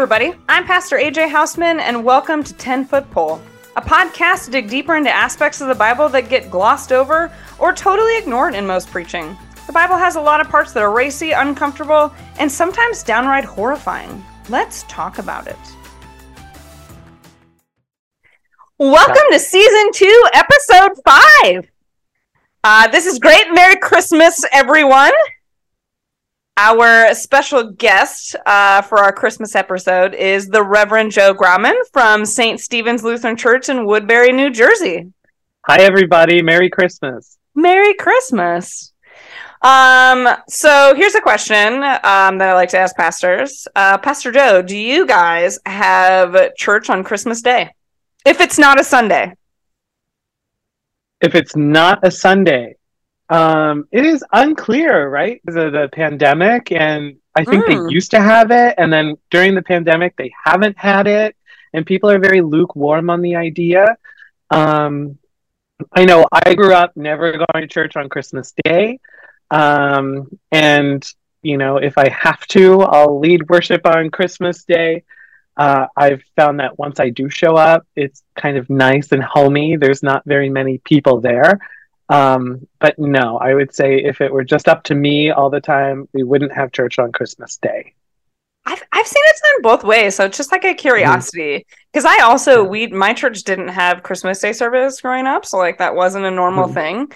everybody. I'm Pastor AJ Houseman, and welcome to 10 Foot Pole, a podcast to dig deeper into aspects of the Bible that get glossed over or totally ignored in most preaching. The Bible has a lot of parts that are racy, uncomfortable, and sometimes downright horrifying. Let's talk about it. Welcome to season two, episode five. Uh, this is great. Merry Christmas, everyone. Our special guest uh, for our Christmas episode is the Reverend Joe Grauman from St. Stephen's Lutheran Church in Woodbury, New Jersey. Hi, everybody. Merry Christmas. Merry Christmas. Um, so here's a question um, that I like to ask pastors. Uh, Pastor Joe, do you guys have church on Christmas Day? If it's not a Sunday. If it's not a Sunday, um, it is unclear, right? Because of the pandemic, and I think mm. they used to have it, and then during the pandemic, they haven't had it, and people are very lukewarm on the idea. Um, I know I grew up never going to church on Christmas Day, um, and you know, if I have to, I'll lead worship on Christmas Day. Uh, I've found that once I do show up, it's kind of nice and homey. There's not very many people there. Um, but no, I would say if it were just up to me all the time, we wouldn't have church on Christmas Day. I've I've seen it done both ways, so it's just like a curiosity. Because mm-hmm. I also we my church didn't have Christmas Day service growing up, so like that wasn't a normal mm-hmm. thing.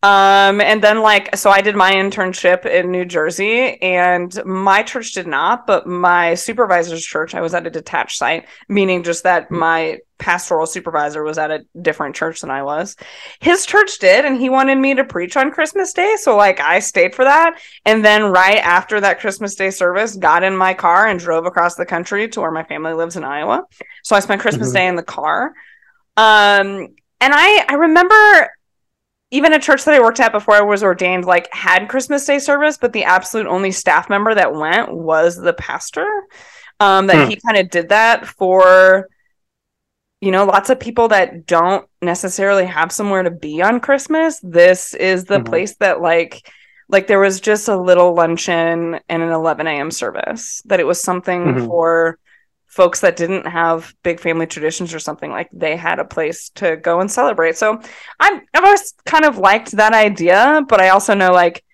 Um, and then like, so I did my internship in New Jersey and my church did not, but my supervisor's church, I was at a detached site, meaning just that mm-hmm. my pastoral supervisor was at a different church than I was. His church did, and he wanted me to preach on Christmas Day. So like I stayed for that. And then right after that Christmas Day service, got in my car and drove across the country to where my family lives in Iowa. So I spent Christmas mm-hmm. Day in the car. Um, and I I remember even a church that I worked at before I was ordained, like had Christmas Day service, but the absolute only staff member that went was the pastor. Um, that hmm. he kind of did that for, you know, lots of people that don't necessarily have somewhere to be on Christmas. This is the mm-hmm. place that like like there was just a little luncheon and an 11 a.m. service. That it was something mm-hmm. for folks that didn't have big family traditions or something like they had a place to go and celebrate. So I'm I've always kind of liked that idea, but I also know like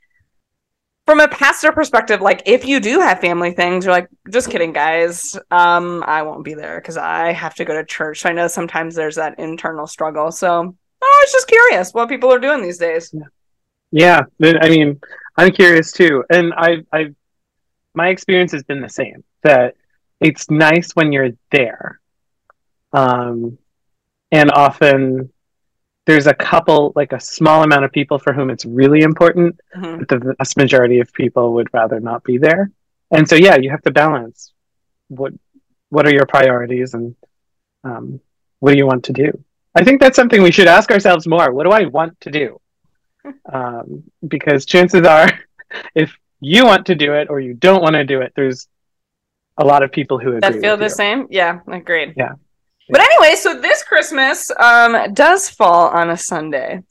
from a pastor perspective, like if you do have family things, you're like, just kidding, guys. Um, I won't be there because I have to go to church. So I know sometimes there's that internal struggle. So I was just curious what people are doing these days. Yeah. yeah. I mean, I'm curious too. And I I my experience has been the same that it's nice when you're there. Um, and often there's a couple, like a small amount of people for whom it's really important, mm-hmm. but the vast majority of people would rather not be there. And so, yeah, you have to balance what what are your priorities and um, what do you want to do. I think that's something we should ask ourselves more. What do I want to do? Um, because chances are, if you want to do it or you don't want to do it, there's a lot of people who that feel the you. same. Yeah, agreed. Yeah. But anyway, so this Christmas um, does fall on a Sunday.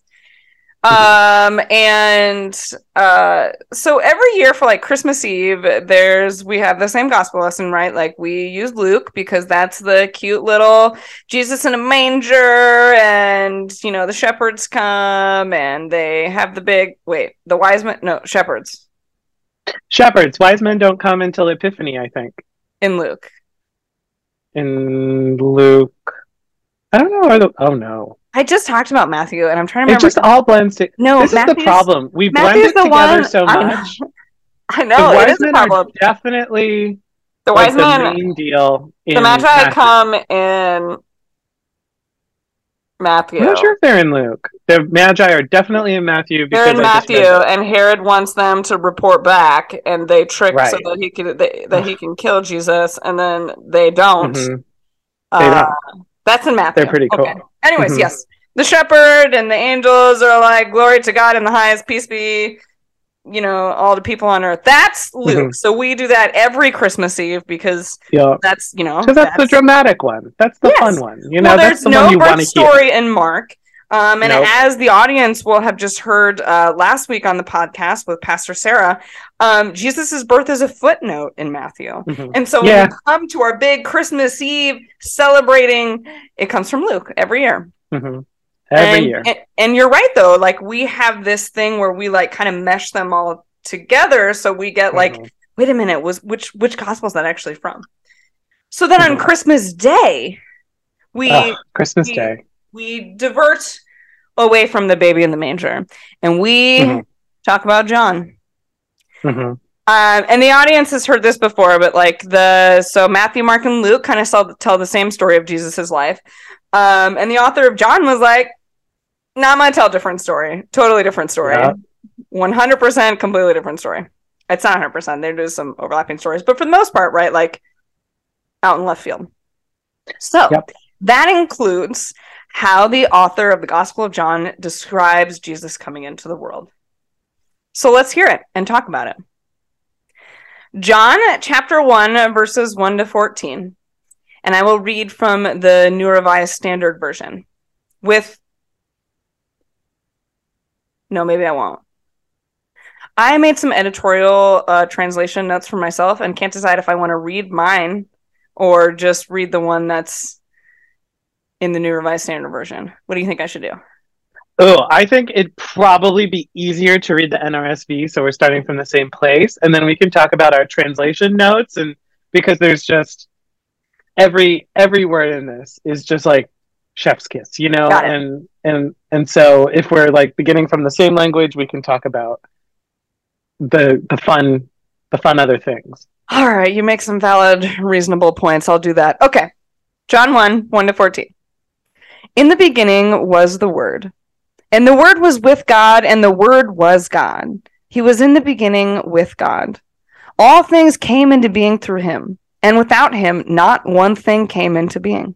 Um and uh so every year for like Christmas Eve there's we have the same gospel lesson right like we use Luke because that's the cute little Jesus in a manger and you know the shepherds come and they have the big wait the wise men no shepherds shepherds wise men don't come until epiphany I think in Luke? In Luke, I don't know. The, oh no. I just talked about Matthew, and I'm trying to remember. It just all blends. To, no, this Matthew's, is the problem. We blend it together one, so much. I know, I know it is a problem. definitely the wise like, men. The main deal. The Magi Matthew. come in Matthew. I'm not sure if they're in Luke. The Magi are definitely in Matthew. They're in Matthew, and Herod wants them to report back, and they trick right. so that he can they, that he can kill Jesus, and then they don't. Mm-hmm. Uh, they don't. That's in Matthew. They're pretty cool. Okay. Anyways, mm-hmm. yes, the shepherd and the angels are like, "Glory to God in the highest, peace be." You know all the people on earth that's luke mm-hmm. so we do that every christmas eve because yeah. that's you know because that's, that's, the dramatic one that's the yes. fun one you know well, there's that's the no one you birth story hear. in mark Um, and Nope. as the audience will have just heard uh, last week on the podcast with Pastor Sarah, um, Jesus' birth is a footnote in Matthew. Mhm. And so Yeah. when we come to our big Christmas Eve celebrating, it comes from Luke every year. Mhm. Every and, year. And, and you're right though, like we have this thing where we like kind of mesh them all together so we get like Mhm. wait a minute, was which which gospel is that actually from? So then on Mhm. Christmas Day, we Ugh, Christmas we- Day. we divert away from the baby in the manger and we Mhm. talk about John. Mhm. Um, and the audience has heard this before, but like the so Matthew, Mark, and Luke kind of tell, tell the same story of Jesus's life. Um, and the author of John was like, "No, I'm tell different story, totally different story, Yeah. one hundred percent, completely different story. It's not hundred percent. There is some overlapping stories, but for the most part, right, like out in left field. So Yep. that includes how the author of the Gospel of John describes Jesus coming into the world. So let's hear it and talk about it. John chapter 1, verses 1 to 14. And I will read from the New Revised Standard Version with. No, maybe I won't. I made some editorial uh, translation notes for myself and can't decide if I want to read mine or just read the one that's in the New Revised Standard Version. What do you think I should do? Oh, I think it'd probably be easier to read the NRSV, so we're starting from the same place, and then we can talk about our translation notes, and because there's just every every word in this is just like chef's kiss, you know, and and and so if we're like beginning from the same language, we can talk about the the fun the fun other things. All right, you make some valid, reasonable points. I'll do that. Okay. John 1 1 to 14. In the beginning was the Word, and the Word was with God, and the Word was God. He was in the beginning with God. All things came into being through him, and without him, not one thing came into being.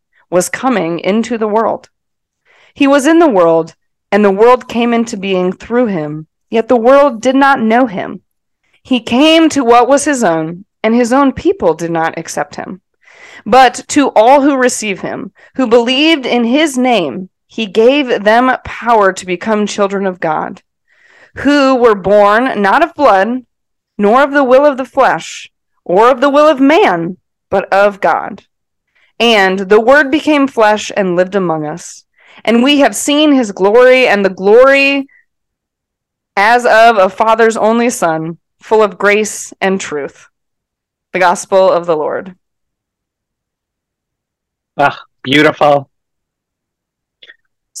was coming into the world. He was in the world, and the world came into being through him, yet the world did not know him. He came to what was his own, and his own people did not accept him. But to all who receive him, who believed in his name, he gave them power to become children of God, who were born not of blood, nor of the will of the flesh, or of the will of man, but of God. And the Word became flesh and lived among us. And we have seen his glory, and the glory as of a Father's only Son, full of grace and truth. The Gospel of the Lord. Ah, Beautiful.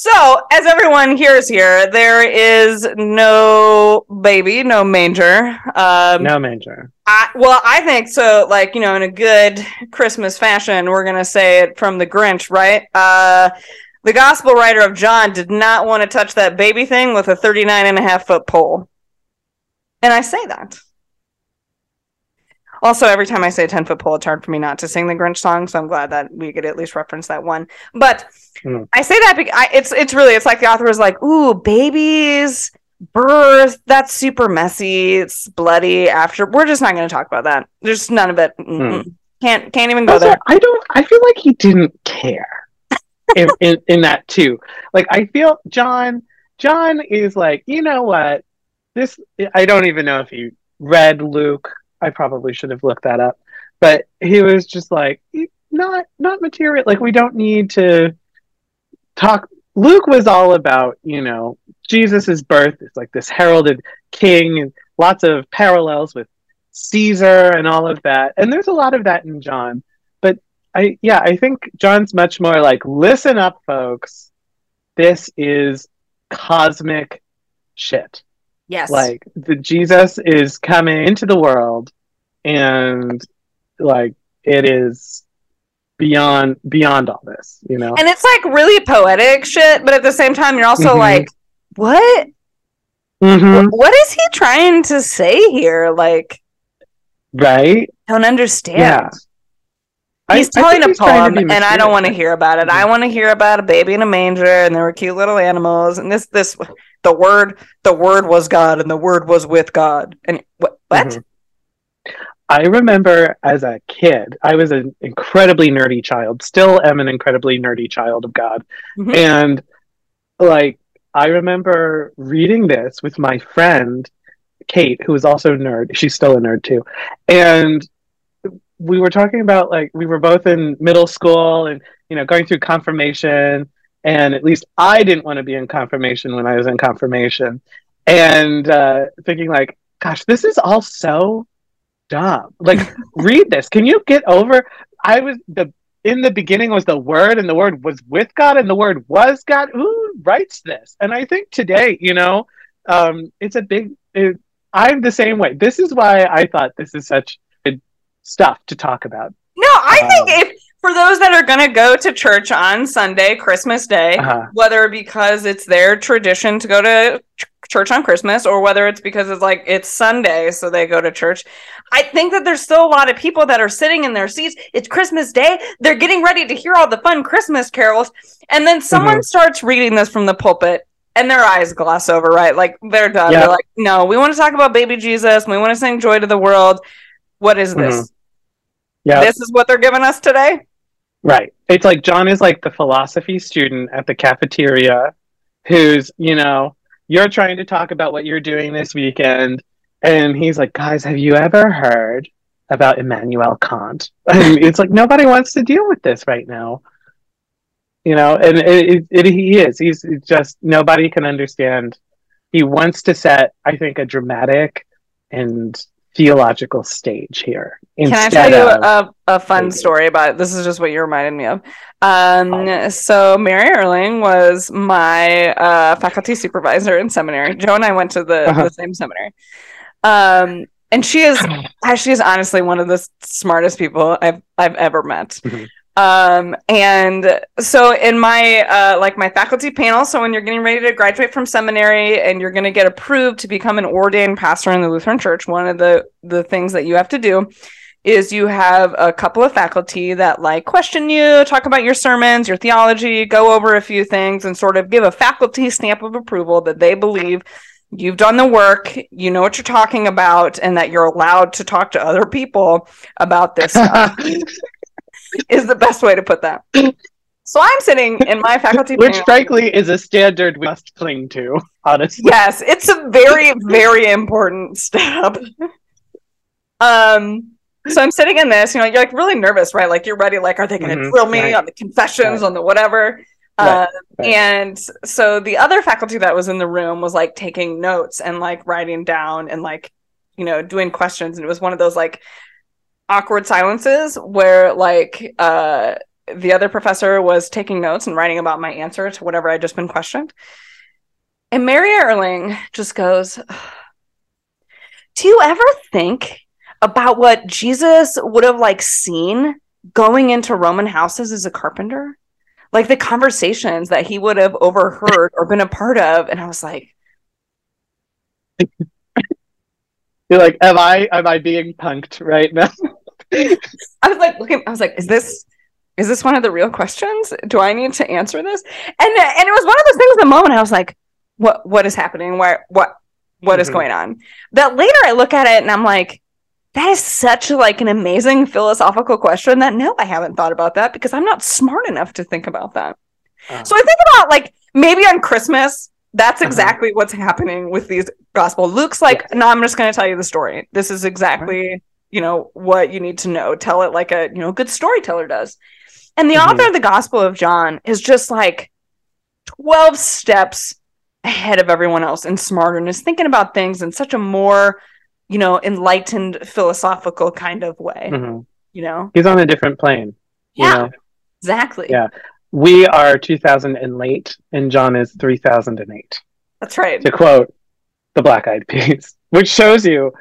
So, as everyone hears here, there is no baby, no manger. Um, No manger. I, well, I think so. Like you know, in a good Christmas fashion, we're gonna say it from the Grinch, right? Uh, the gospel writer of John did not want to touch that baby thing with a 39 and a half foot pole, and I say that. Also, every time I say 10 foot pole, it's hard for me not to sing the Grinch song, so I'm glad that we could at least reference that one. But Hmm. I say that because I, it's it's really it's like the author was like, "Ooh, babies, birth, that's super messy. It's bloody." After we're just not going to talk about that. There's none of it. Mm-mm. Can't can't even go Also, there. I don't. I feel like he didn't care in, in in that too. Like I feel John. John is like, you know what? This I don't even know if he read Luke. I probably should have looked that up. But he was just like, not not material. Like we don't need to talk. Luke was all about, you know, Jesus's birth. It's like this heralded king, and lots of parallels with Caesar and all of that. And there's a lot of that in John. But I yeah, I think John's much more like listen up folks. This is cosmic shit. Yes. Like the Jesus is coming into the world and like it is beyond beyond all this, you know. and it's like really poetic shit, but at the same time, you're also Mhm. like, what? Mhm. What is he trying to say here? Like, Right? I don't understand. Yeah. He's I telling a he's trying poem, and I don't want to hear about it. I want to hear about a baby in a manger, and there were cute little animals, and this, this, the word, the word was God, and the word was with God, and what? What? Mhm. I remember as a kid, I was an incredibly nerdy child, still am an incredibly nerdy child of God. Mhm. And like, I remember reading this with my friend, Kate, who is also a nerd. She's still a nerd too. And we were talking about like, we were both in middle school and, you know, going through confirmation. And at least I didn't want to be in confirmation when I was in confirmation. And uh, thinking, like, gosh, this is all so dumb. Like, read this. Can you get over? I was the in the beginning was the word, and the word was with God, and the word was God. Who writes this? And I think today, you know, um, it's a big. It, I'm the same way. This is why I thought this is such good stuff to talk about. No, I Um, think if for those that are going to go to church on Sunday, Christmas Day, Uh-huh. whether because it's their tradition to go to ch- church on Christmas or whether it's because it's like it's Sunday, so they go to church, I think that there's still a lot of people that are sitting in their seats. It's Christmas Day. They're getting ready to hear all the fun Christmas carols. And then someone Mm-hmm. starts reading this from the pulpit. And their eyes gloss over, right? Like they're done. Yeah. They're like, no, we want to talk about baby Jesus. We want to sing joy to the world. What is this? Mhm. Yeah, This is what they're giving us today? Right. It's like John is like the philosophy student at the cafeteria who's, you know, you're trying to talk about what you're doing this weekend. And he's like, guys, have you ever heard about Immanuel Kant? It's like, nobody wants to deal with this right now. You know, and it, it, it, he is. He's just, nobody can understand. He wants to set, I think, a dramatic and theological stage here. Can I tell you a, a fun Maybe. story about this? Is just what you reminded me of. Um, so Mary Erling was my uh, faculty supervisor in seminary. Joe and I went to the, Uh-huh. the same seminary. Um, and she is she is honestly one of the smartest people I've I've ever met. Mhm. Um, and so in my uh, like my faculty panel, so when you're getting ready to graduate from seminary and you're going to get approved to become an ordained pastor in the Lutheran Church, one of the the things that you have to do is you have a couple of faculty that like question you, talk about your sermons, your theology, go over a few things, and sort of give a faculty stamp of approval that they believe you've done the work, you know what you're talking about, and that you're allowed to talk to other people about this stuff. is the best way to put that. So I'm sitting in my faculty Which, panel. frankly, is a standard we must cling to, honestly. Yes, it's a very, very important step. Um, so I'm sitting in this, you know, you're like really nervous, right? Like you're ready, like, are they going to Mhm, drill me right. on the confessions, Right. on the whatever? Right, Uh. And so the other faculty that was in the room was like taking notes and like writing down and like, you know, doing questions. And it was one of those like awkward silences where like uh the other professor was taking notes and writing about my answer to whatever I'd just been questioned. And Mary Erling just goes, Do you ever think about what Jesus would have like seen going into Roman houses as a carpenter? Like the conversations that he would have overheard or been a part of. And I was like, You're like, am I am I being punked right now? I was like looking, I was like, is this is this one of the real questions? Do I need to answer this? And and it was one of those things in the moment I was like, what what is happening? Where what what is Mhm. going on? That later I look at it and I'm like, that is such like an amazing philosophical question that no, I haven't thought about that because I'm not smart enough to think about that. Uh. So I think about like maybe on Christmas, that's Uh-huh. exactly what's happening with these gospel. Luke's like, no, I'm just going to tell you the story. This is exactly, you know, what you need to know. Tell it like a, you know, good storyteller does. And the Mhm. author of the Gospel of John is just like 12 steps ahead of everyone else and smarter and is thinking about things in such a more, you know, enlightened philosophical kind of way, Mhm. you know? He's on a different plane. You Yeah. know? Exactly. Yeah. We are 2000 and late, and John is 3008. That's right. To quote the Black Eyed Peas, which shows you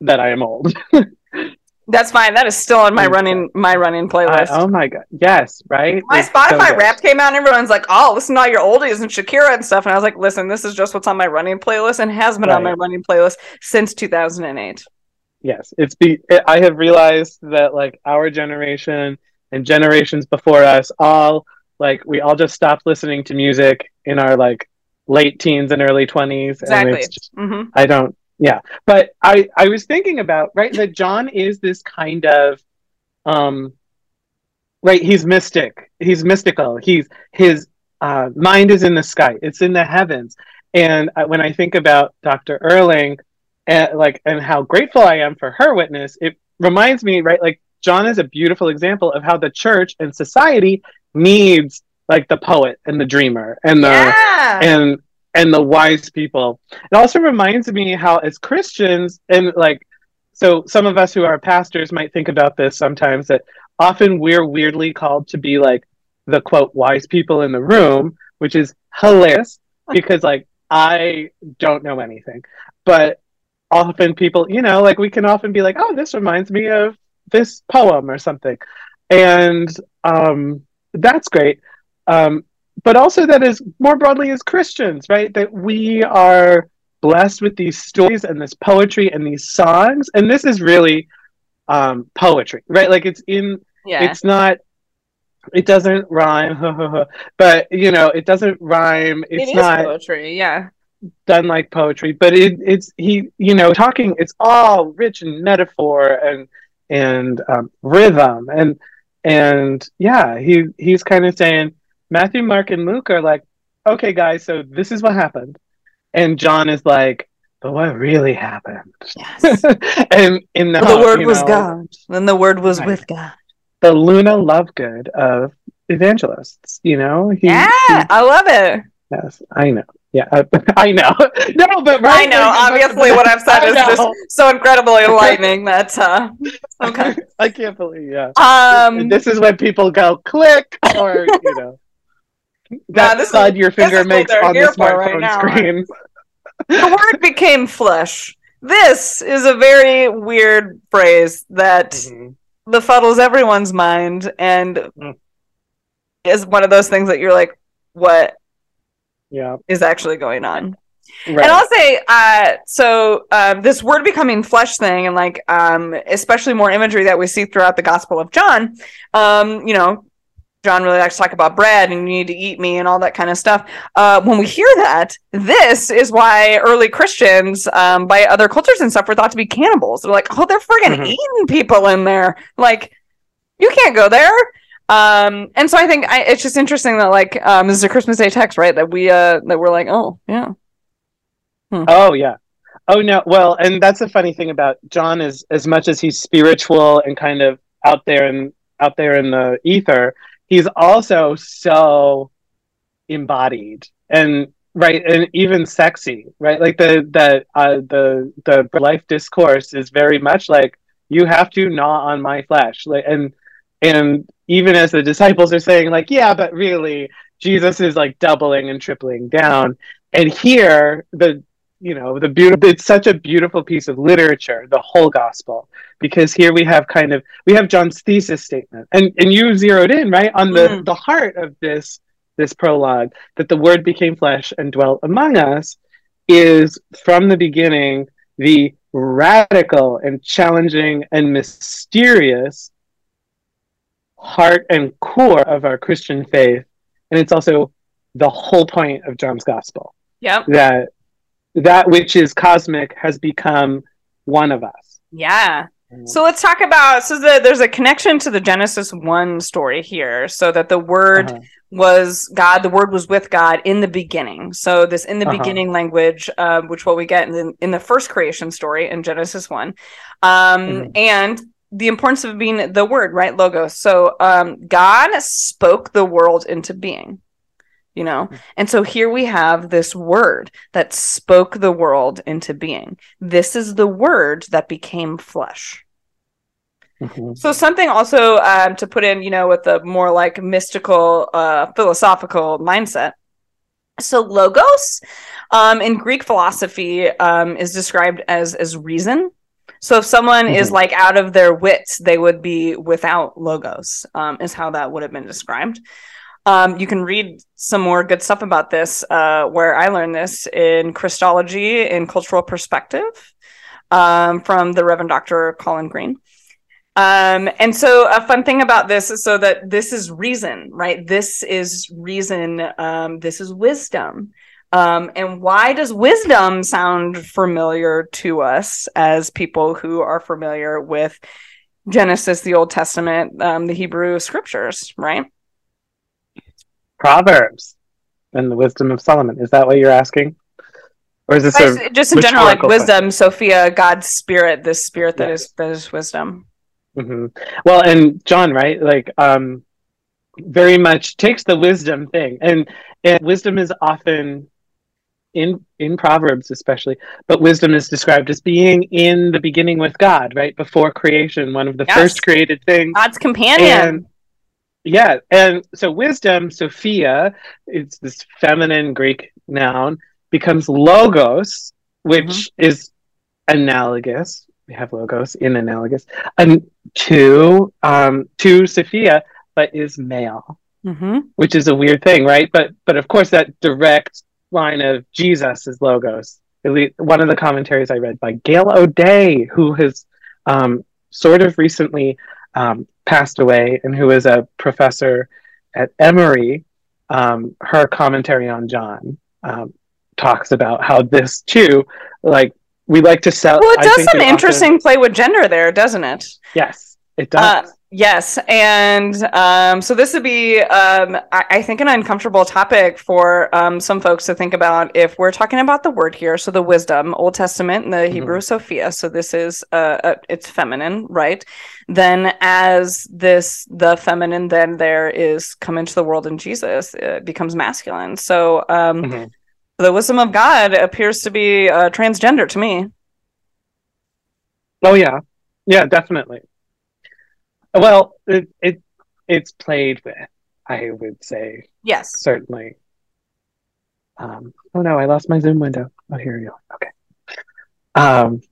that I am old. That's fine. That is still on my running my running playlist. oh my god, yes, right. My Spotify so Wrapped came out, and everyone's like, "Oh, listen to all your oldies and Shakira and stuff." And I was like, "Listen, this is just what's on my running playlist, and has been right. on my running playlist since 2008." Yes, it's be. I have realized that like our generation and generations before us, all like we all just stopped listening to music in our like late teens and early 20s exactly. and just, mm-hmm. i don't yeah. But i i was thinking about right that john is this kind of um right he's mystic. He's mystical. He's his uh, mind is in the sky. It's in the heavens. And when i think about dr erling and like and how grateful i am for her witness it reminds me right like john is a beautiful example of how the church and society needs like the poet and the dreamer and the yeah. and and the wise people. It also reminds me how, as Christians, and like, so some of us who are pastors might think about this sometimes that often we're weirdly called to be like the quote wise people in the room, which is hilarious because like I don't know anything, but often people, you know, like we can often be like, oh, this reminds me of this poem or something, and um, that's great. Um, but also that is more broadly as Christians, right? That we are blessed with these stories and this poetry and these songs, and this is really um, poetry, right? Like it's in, yeah. it's not, it doesn't rhyme, but you know, it doesn't rhyme. It's not poetry, yeah, done like poetry, but it, it's he, you know, talking. It's all rich in metaphor and and um, rhythm and and yeah, he he's kind of saying Matthew, Mark, and Luke are like, okay, guys, so this is what happened. And John is like, but what really happened? Yes. and in the, the word was know, God. Then the word was right. with God. The Luna Lovegood of evangelists, you know? He, yeah, he, I love it. Yes, I know. Yeah, I, I know. no, but right, I know. Like, obviously, what I've said is just so incredibly enlightening that. Uh, okay, I can't believe. Yeah. Um, this is when people go click, or you know that nah, thud your finger makes on the smartphone right screen. the word became flesh. This is a very weird phrase that mm-hmm. befuddles everyone's mind and mm. is one of those things that you're like, what yeah. is actually going on? Right. And I'll say, uh, so uh, this word becoming flesh thing, and like, um, especially more imagery that we see throughout the Gospel of John, um, you know, John really likes to talk about bread and you need to eat me and all that kind of stuff. Uh, when we hear that, this is why early Christians, um, by other cultures and stuff, were thought to be cannibals. They're like, oh, they're friggin' mm-hmm. eating people in there. Like, you can't go there. Um, and so I think I, it's just interesting that like um, this is a Christmas Day text, right? That we uh, that we're like, oh yeah, hmm. oh yeah, oh no. Well, and that's the funny thing about John is as much as he's spiritual and kind of out there and out there in the ether he's also so embodied and right and even sexy right? Like the the uh, the the life discourse is very much like you have to gnaw on my flesh. Like and and even as the disciples are saying like yeah but really jesus is like doubling and tripling down. And here the you know the beautiful it's such a beautiful piece of literature the whole gospel because here we have kind of we have john's thesis statement. And and you zeroed in right on the mm. the heart of this this prologue that the word became flesh and dwelt among us is from the beginning the radical and challenging and mysterious heart and core of our christian faith. And it's also the whole point of john's gospel. Yeah that that which is cosmic has become one of us. Yeah. Mm-hmm. So let's talk about so the, there's a connection to the Genesis 1 story here so that the word uh-huh. was God the word was with God in the beginning. So this in the uh-huh. beginning language uh, which what we get in the, in the first creation story in Genesis 1. Um, mm-hmm. and the importance of being the word, right? Logos. So um, God spoke the world into being you know hmm. and so here we have this word that spoke the world into being this is the word that became flesh mm-hmm. so something also um, to put in you know with a more like mystical uh, philosophical mindset so logos um, in greek philosophy um, is described as as reason So if someone mm-hmm. is like out of their wits, they would be without logos, um, is how that would have been described. Um, you can read some more good stuff about this, uh, where I learned this in Christology in Cultural Perspective um, from the Reverend Dr. Colin Green. Um, and so a fun thing about this is so that this is reason, right? This is reason. Um, this is wisdom. Um, and why does wisdom sound familiar to us as people who are familiar with Genesis, the Old Testament, um, the Hebrew scriptures, right? Proverbs and the wisdom of Solomon. Is that what you're asking? Or is this just in general like wisdom, question? Sophia, God's spirit, this spirit that yes. is that is wisdom. Mm-hmm. Well, and John, right? Like, um, very much takes the wisdom thing, and and wisdom is often in in Proverbs, especially, but wisdom is described as being in the beginning with God, right before creation, one of the yes. first created things, God's companion. And, yeah, and so wisdom, Sophia, it's this feminine Greek noun, becomes logos, which mm-hmm. is analogous we have logos in analogous and to um, to Sophia, but is male, mm-hmm. which is a weird thing, right? But but of course that direct line of Jesus is logos. One of the commentaries I read by Gail O'Day, who has um, sort of recently um, passed away, and who is a professor at Emory. Um, her commentary on John um, talks about how this too, like we like to sell. Well, it does some interesting often... play with gender there, doesn't it? Yes, it does. Uh, yes, and um, so this would be, um, I, I, think, an uncomfortable topic for um, some folks to think about if we're talking about the word here. So the wisdom, Old Testament, and the mm-hmm. Hebrew Sophia. So this is, uh, uh, it's feminine, right? Then as this, the feminine, then there is come into the world in Jesus, it becomes masculine. So. Um, mm-hmm the wisdom of God appears to be uh, transgender to me. Oh yeah, yeah, definitely. Well, it, it it's played with. I would say yes, certainly. Um, oh no, I lost my Zoom window. Oh, here you go. Okay. Um,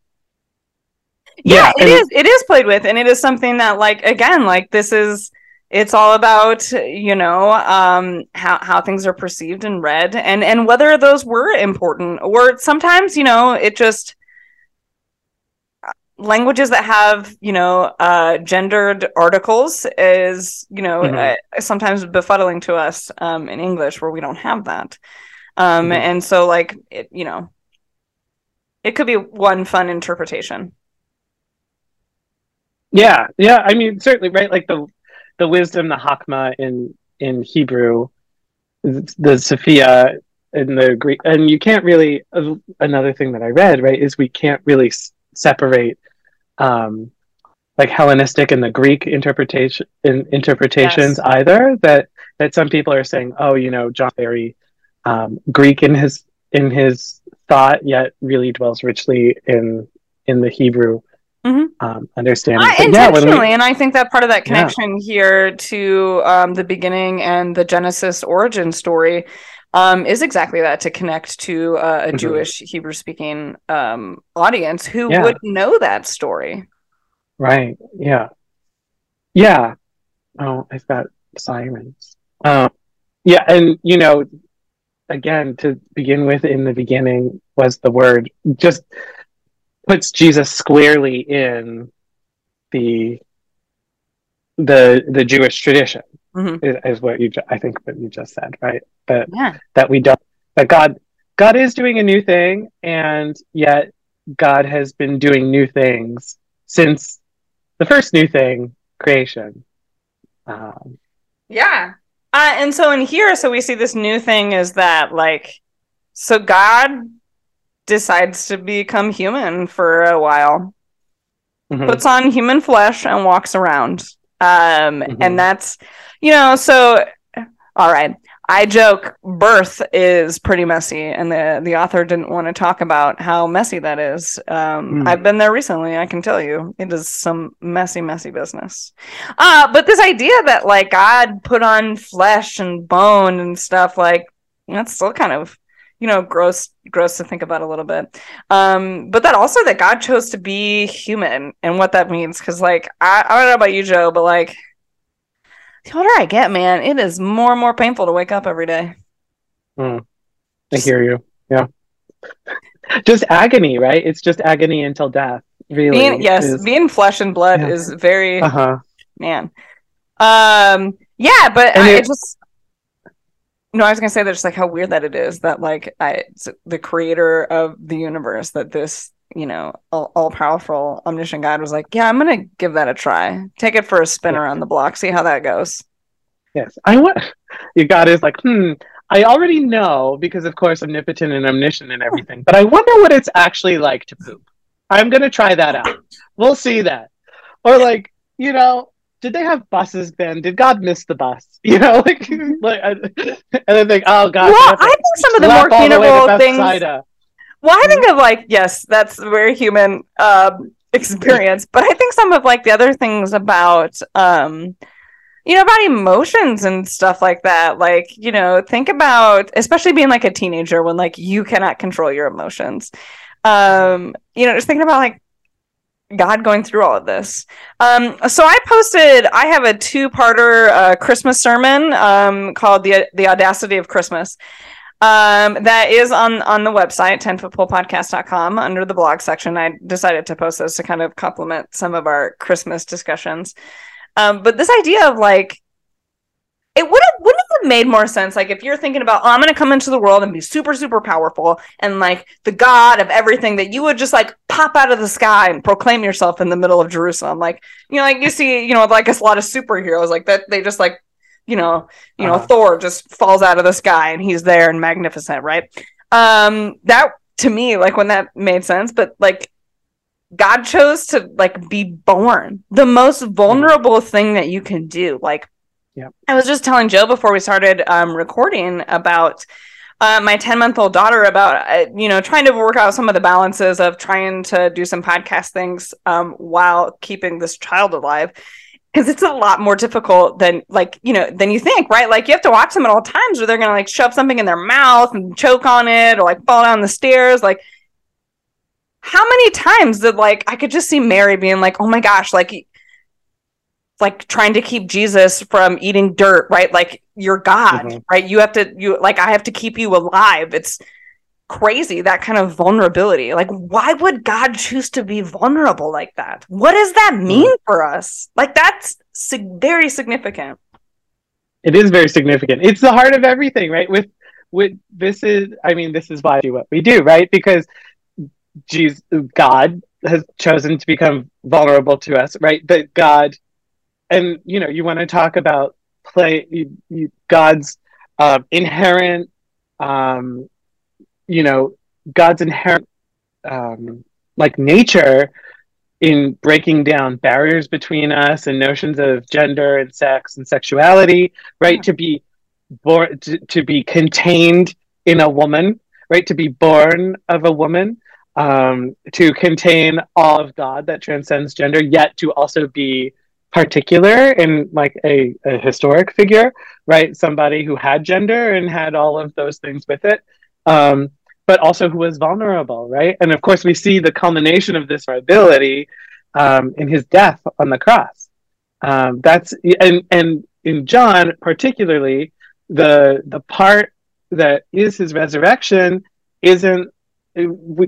yeah, yeah it is. It is played with, and it is something that, like, again, like this is it's all about you know um, how how things are perceived and read and and whether those were important or sometimes you know it just languages that have you know uh, gendered articles is you know mm-hmm. uh, sometimes befuddling to us um, in english where we don't have that um, mm-hmm. and so like it you know it could be one fun interpretation yeah yeah i mean certainly right like the the wisdom, the Hokmah in in Hebrew, the Sophia in the Greek, and you can't really. Uh, another thing that I read right is we can't really separate, um, like Hellenistic and the Greek interpretation in, interpretations yes. either. That that some people are saying, oh, you know, John very um, Greek in his in his thought, yet really dwells richly in in the Hebrew mm-hmm. um, understanding. I, intentionally, yeah, we, and I think that part of that connection yeah. here to um, the beginning and the Genesis origin story um, is exactly that to connect to uh, a mm-hmm. Jewish Hebrew speaking um, audience who yeah. would know that story. Right. Yeah. Yeah. Oh, I've got sirens. Um, yeah, and you know, again, to begin with, in the beginning was the word. Just puts Jesus squarely in the the the Jewish tradition mm-hmm. is, is, what you I think what you just said, right? That yeah. that we don't that God God is doing a new thing, and yet God has been doing new things since the first new thing, creation. Um, yeah, uh, and so in here, so we see this new thing is that like, so God decides to become human for a while, mm-hmm. puts on human flesh and walks around. Um, mm-hmm. And that's, you know, so, all right. I joke birth is pretty messy, and the, the author didn't want to talk about how messy that is. Um, mm. I've been there recently. I can tell you it is some messy, messy business. Uh, but this idea that like God put on flesh and bone and stuff, like that's still kind of you know gross gross to think about a little bit. Um but that also that god chose to be human and what that means because like I, I don't know about you joe but like the older i get man it is more and more painful to wake up every day. Mm. i hear you. Yeah. Just agony right? It's just agony until death really being, yes is... being flesh and blood yeah. is very uh-huh. Man. Um yeah but I, it, just no, I was gonna say that just like how weird that it is that like I the creator of the universe that this you know all, all powerful omniscient God was like, yeah, I'm gonna give that a try. Take it for a spin yeah. around the block, see how that goes. Yes, I want. Your God is like, hmm. I already know because, of course, omnipotent and omniscient and everything. But I wonder what it's actually like to poop. I'm gonna try that out. We'll see that. Or like, you know, did they have buses then? Did God miss the bus? You know, like, like and then think, oh God. Well, I think some of the more tunable things. Well, I think of like, yes, that's a very human um, experience, but I think some of like the other things about, um, you know, about emotions and stuff like that. Like, you know, think about, especially being like a teenager when like you cannot control your emotions. Um, you know, just thinking about like God going through all of this. Um, so I posted, I have a two-parter uh, Christmas sermon um, called the the Audacity of Christmas. Um, that is on on the website 10footpolepodcast.com under the blog section. I decided to post this to kind of complement some of our Christmas discussions. Um, but this idea of like it would wouldn't have made more sense like if you're thinking about oh, i'm going to come into the world and be super super powerful and like the god of everything that you would just like pop out of the sky and proclaim yourself in the middle of jerusalem. Like you know like you see you know like a lot of superheroes like that they just like you know you uh-huh. know thor just falls out of the sky and he's there and magnificent right? Um that to me like when that made sense but like god chose to like be born. The most vulnerable thing that you can do like yeah. I was just telling Joe before we started um, recording about uh, my 10 month old daughter about, uh, you know, trying to work out some of the balances of trying to do some podcast things um, while keeping this child alive. Because it's a lot more difficult than like you know than you think, right? Like you have to watch them at all times, or they're gonna like shove something in their mouth and choke on it, or like fall down the stairs. Like, how many times did like I could just see Mary being like, "Oh my gosh!" Like like trying to keep Jesus from eating dirt, right? Like you're God, mm-hmm. right? You have to you like I have to keep you alive. It's crazy that kind of vulnerability. Like why would God choose to be vulnerable like that? What does that mm-hmm. mean mm-hmm. for us? Like that's sig- very significant. It is very significant. It's the heart of everything, right? With with this is I mean this is why we do what we do, right? Because Jesus God has chosen to become vulnerable to us, right? That God and you know you want to talk about play you, you, god's uh, inherent um, you know god's inherent um, like nature in breaking down barriers between us and notions of gender and sex and sexuality right yeah. to be born to, to be contained in a woman right to be born of a woman um, to contain all of god that transcends gender yet to also be particular in like a, a historic figure, right? Somebody who had gender and had all of those things with it. Um, but also who was vulnerable, right? And of course, we see the culmination of this vulnerability um, in his death on the cross. Um, that's and and in John particularly, the the part that is his resurrection isn't.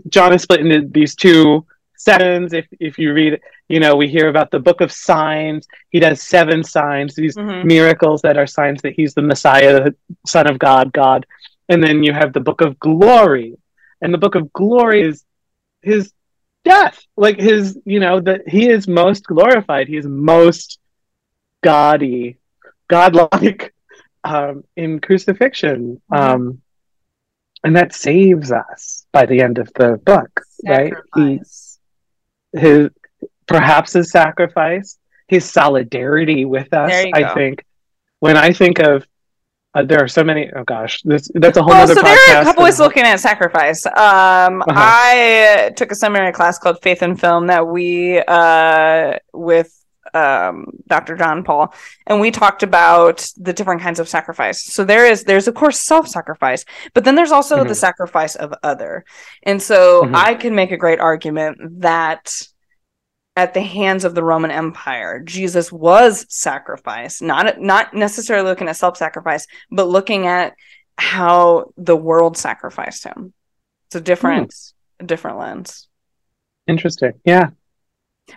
John is split into these two sections. If if you read you know, we hear about the book of signs. He does seven signs, these mm-hmm. miracles that are signs that he's the Messiah, the Son of God, God. And then you have the book of glory. And the book of glory is his death. Like his, you know, that he is most glorified. He is most gaudy, godlike um, in crucifixion. Mm-hmm. Um, and that saves us by the end of the book, Sacrifice. right? He, his perhaps his sacrifice, his solidarity with us. I go. think when I think of uh, there are so many. Oh gosh, this that's a whole well, other. So there are a couple ways looking at sacrifice. Um, uh-huh. I took a seminary class called Faith and Film that we uh, with um, Dr. John Paul, and we talked about the different kinds of sacrifice. So there is there's of course self-sacrifice, but then there's also Mhm. the sacrifice of other. And so Mhm. I can make a great argument that at the hands of the Roman Empire, Jesus was sacrificed, not not necessarily looking at self-sacrifice, but looking at how the world sacrificed him. It's a different a different lens. Interesting. Yeah.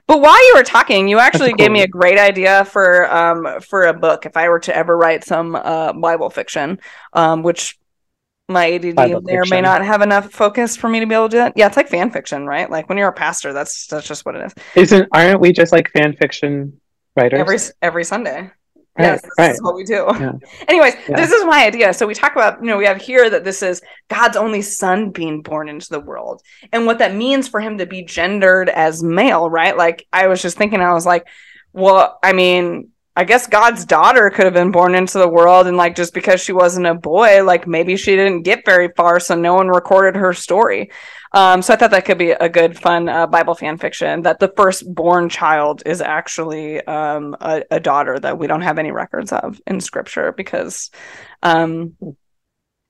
But while you were talking, you actually That's gave me a great idea for um for a book if I were to ever write some uh Bible fiction, um which my ADD Bible may or may not have enough focus for me to be able to do that. Yeah, it's like fan fiction, right? Like when you're a pastor, that's that's just what it is. Isn't aren't we just like fan fiction writers? Every every Sunday. Right, yes, this right. is what we do. Yeah. Anyways, Yeah. this is my idea. So we talk about, you know, we have here that this is God's only son being born into the world and what that means for him to be gendered as male, right? Like I was just thinking, I was like, well, I mean, I guess God's daughter could have been born into the world and like just because she wasn't a boy, like maybe she didn't get very far, so no one recorded her story. Um, so I thought that could be a good, fun uh, Bible fan fiction that the firstborn child is actually um, a, a daughter that we don't have any records of in scripture because um,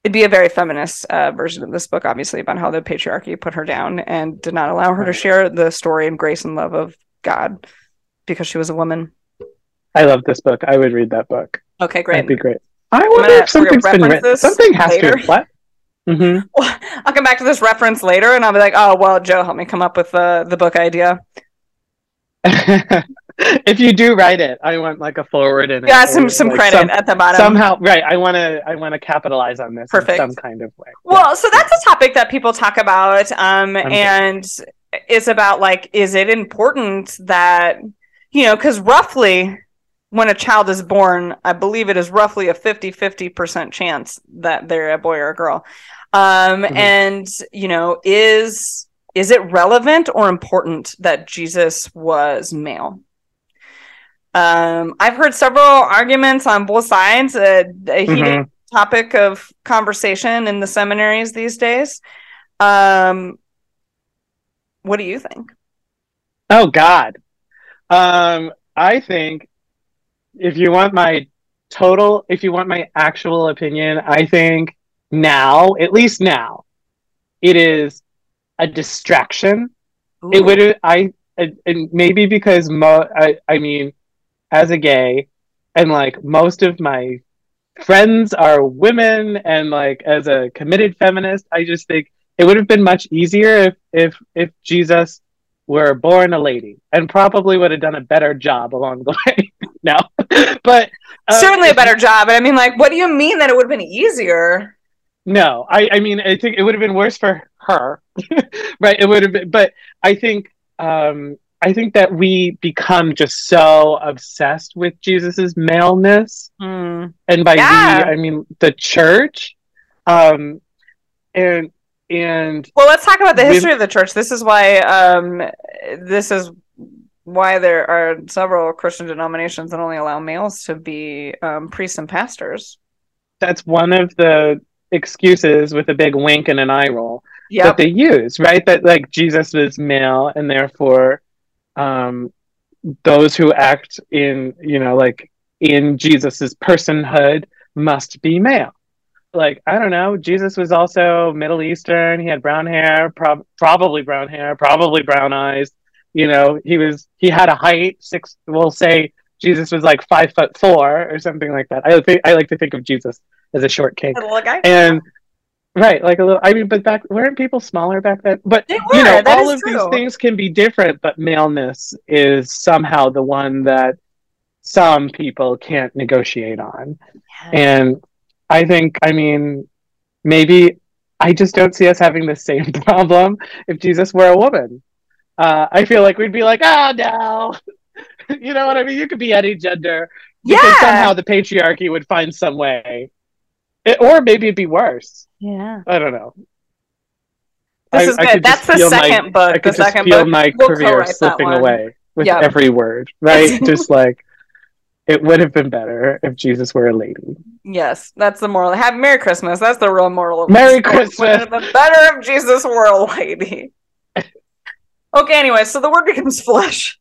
it'd be a very feminist uh, version of this book, obviously, about how the patriarchy put her down and did not allow her to share the story and grace and love of God because she was a woman. I love this book. I would read that book. Okay, great. That'd be great. I wonder gonna- if something's been written. Something has later. to. What? Hmm Well, I'll come back to this reference later, and I'll be like, "Oh, well, Joe helped me come up with the the book idea." if you do write it, I want like a forward in it. Yeah, some some like, credit some- at the bottom. somehow, right? I want to. I want to capitalize on this Perfect. in some kind of way. Well, so that's a topic that people talk about, um, and it's about like, is it important that you know, because roughly when a child is born, I believe it is roughly a 50 50% chance that they're a boy or a girl. Um, Mhm. and you know, is is it relevant or important that Jesus was male? Um, I've heard several arguments on both sides. Uh, a heated Mhm. topic of conversation in the seminaries these days. Um, what do you think? Oh God. Um, I think if you want my total, if you want my actual opinion, I think now, at least now, it is a distraction. It Ooh. would I and and maybe because mo I, I mean, as a gay, and like most of my friends are women, and like as a committed feminist, I just think it would have been much easier if if if Jesus were born a lady, and probably would have done a better job along the way. No, but um, certainly a better job. But I mean, like, what do you mean that it would have been easier? No, I, I mean, I think it would have been worse for her, right? It would have been, but I think, um, I think that we become just so obsessed with Jesus's maleness, Hmm. and by Yeah. we, I mean the church, um, and and Well, let's talk about the history of the church. This is why. Um, this is why there are several Christian denominations that only allow males to be um, priests and pastors. that's one of the excuses with a big wink and an eye roll Yeah. that they use, right? That like Jesus was male, and therefore, um, those who act in, you know, like in Jesus's personhood must be male. Like I don't know, Jesus was also Middle Eastern. He had brown hair, prob- probably brown hair, probably brown eyes. You know, he was he had a height six. We'll say Jesus was like five foot four or something like that. I think I like to think of Jesus as a short king Little guy. and right like a little i mean but back weren't people smaller back then but They you know all of true. these things can be different but maleness is somehow the one that some people can't negotiate on and i think i mean maybe i just don't see us having the same problem if jesus were a woman uh, i feel like we'd be like oh no you know what i mean you could be any gender because Yeah. somehow the patriarchy would find some way it, or maybe it'd be worse Yeah. i don't know This I- is good. That's the feel my- second i book. could The just second feel book. my We'll career slipping away with Yeah. every word right just like it would have been better if jesus were a lady Yes, that's the moral. Have Merry Christmas. That's the real moral. Merry the. Christmas. The better of Jesus were a lady. Okay. Anyway, so the word becomes flesh.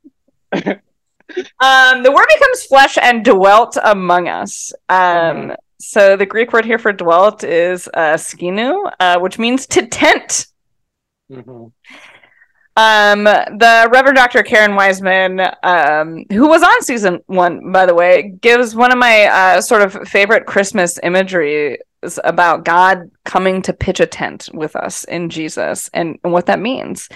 um, the word becomes flesh and dwelt among us. Um, mm-hmm. So the Greek word here for dwelt is uh, skenoo, uh, which means to tent. Mm-hmm. Um, the Reverend Dr. Karyn Wiseman, um, who was on season one, by the way, gives one of my uh, sort of favorite Christmas imagery about God coming to pitch a tent with us in Jesus and, and what that means.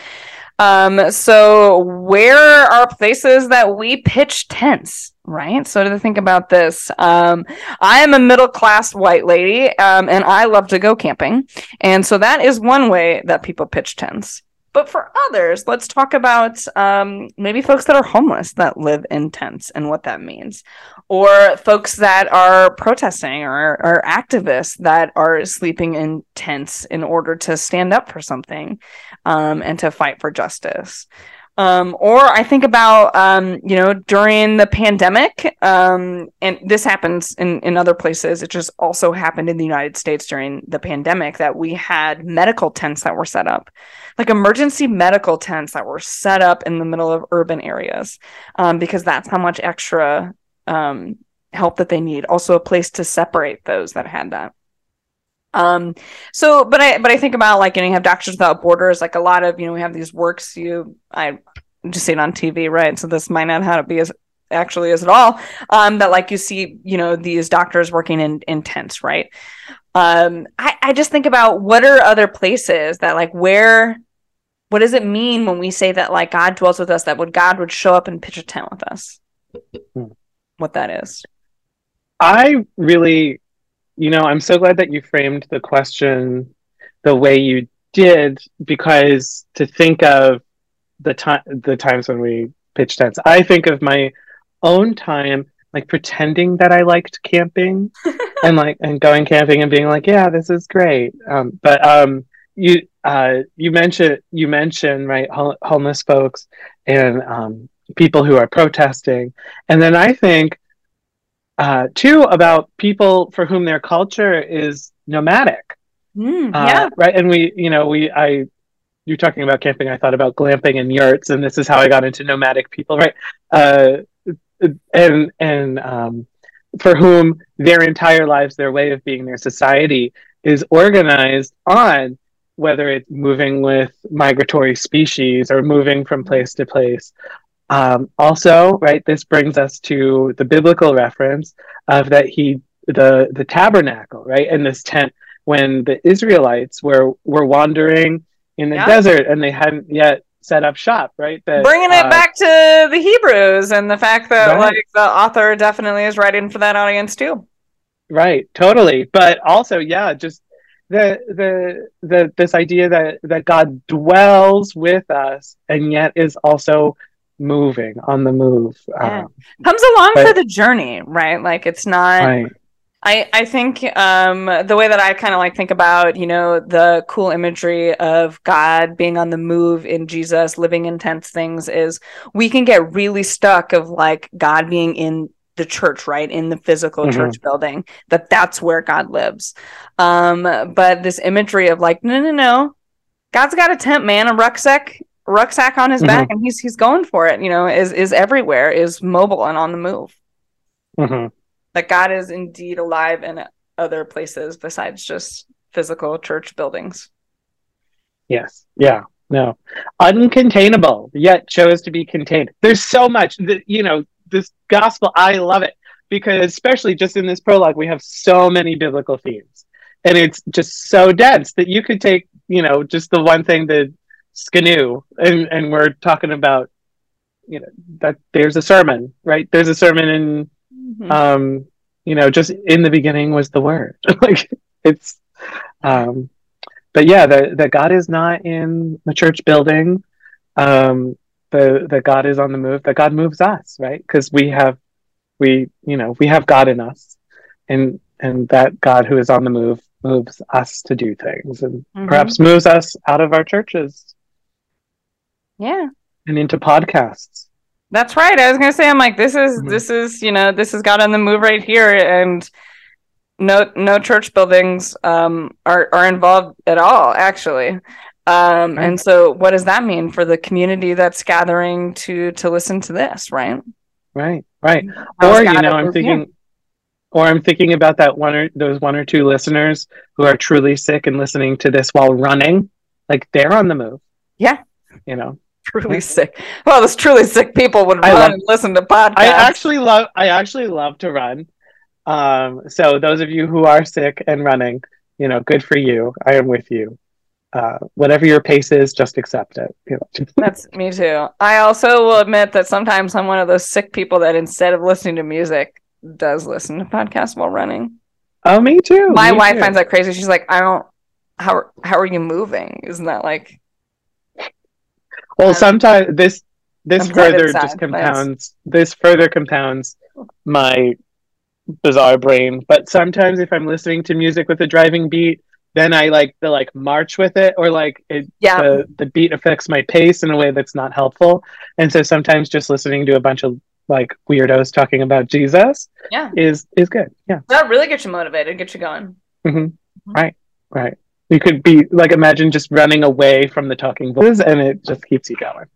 Um, so where are places that we pitch tents? Right. So to think about this, um, I am a middle class white lady, um, and I love to go camping, and so that is one way that people pitch tents. But for others, let's talk about um, maybe folks that are homeless that live in tents and what that means, or folks that are protesting or, or activists that are sleeping in tents in order to stand up for something um, and to fight for justice. Um, or I think about, um, you know, during the pandemic, um, and this happens in, in other places. It just also happened in the United States during the pandemic that we had medical tents that were set up, like emergency medical tents that were set up in the middle of urban areas, um, because that's how much extra um, help that they need. Also, a place to separate those that had that. Um, so, but I, but I think about like, you know, you have Doctors Without Borders, like a lot of, you know, we have these works you, I just see it on TV, right? So this might not have to be as actually is at all. Um, that like you see, you know, these doctors working in, in tents, right? Um, I, I just think about what are other places that like where, what does it mean when we say that like God dwells with us, that would God would show up and pitch a tent with us? Hmm. What that is. I really you know, I'm so glad that you framed the question the way you did because to think of the time the times when we pitch tents, I think of my own time like pretending that I liked camping and like and going camping and being like, yeah, this is great. Um, but um, you uh, you mentioned you mentioned right homeless folks and um, people who are protesting, and then I think uh, two about people for whom their culture is nomadic. Mm, uh, yeah. Uh, right. And we, you know, we, I, you're talking about camping. I thought about glamping and yurts, and this is how I got into nomadic people, right? Uh, and and um, for whom their entire lives, their way of being, their society is organized on whether it's moving with migratory species or moving from place to place um, also, right, this brings us to the biblical reference of that he the the tabernacle, right, and this tent when the Israelites were were wandering in the yeah. desert and they hadn't yet set up shop, right? That, Bringing it uh, back to the Hebrews and the fact that right. like the author definitely is writing for that audience too. Right, totally. But also, yeah, just the the the this idea that that God dwells with us and yet is also moving on the move yeah. um, comes along but, for the journey right like it's not right. I, I think um, the way that I kind of like think about, you know, the cool imagery of God being on the move in Jesus, living intense things is we can get really stuck of like God being in the church, right? In the physical mm-hmm. church building, that that's where God lives. Um, but this imagery of like, no, no, no, God's got a tent, man, a rucksack, rucksack on his mm-hmm. back and he's he's going for it you know is is everywhere is mobile and on the move. Mm-hmm. that god is indeed alive in other places besides just physical church buildings. Yes. Yeah. No. Uncontainable yet chose to be contained. There's so much that you know this gospel i love it because especially just in this prologue we have so many biblical themes. And it's just so dense that you could take you know just the one thing that Skenoo, and and we're talking about you know that there's a sermon, right? There's a sermon in mm-hmm. um you know just in the beginning was the word. like it's um but yeah, that the God is not in the church building. Um the the God is on the move. That God moves us, right? Because we have we you know we have God in us, and and that God who is on the move moves us to do things, and mm-hmm. perhaps moves us out of our churches yeah. And into podcasts. That's right. I was gonna say I'm like, this is mm-hmm. this is, you know, this has got on the move right here and no no church buildings um are, are involved at all, actually. Um and so what does that mean for the community that's gathering to to listen to this, right? right, right. Or you know, I'm thinking, here. or I'm thinking about that one or those one or two listeners who are truly sick and listening to this while running, like they're on the move. Yeah. you know. Truly sick. Well, those truly sick people would run love- and listen to podcasts. I actually love. I actually love to run. Um, so those of you who are sick and running, you know, good for you. I am with you. Uh, whatever your pace is, just accept it. You know. That's me too. I also will admit that sometimes I'm one of those sick people that instead of listening to music, does listen to podcasts while running. oh, me too. My me wife too. finds that crazy. She's like, I don't. How how are you moving? Isn't that like Well, Um, sometimes this this further just compounds this further compounds my bizarre brain. But sometimes if I'm listening to music with a driving beat, then I like the like march with it, or like it yeah? the the beat affects my pace in a way that's not helpful. And so sometimes just listening to a bunch of like weirdos talking about Jesus Yeah. is is good. Yeah. That really gets you motivated, get you going. hmm Right. Right. You could be like imagine just running away from the talking voices and it just keeps you going.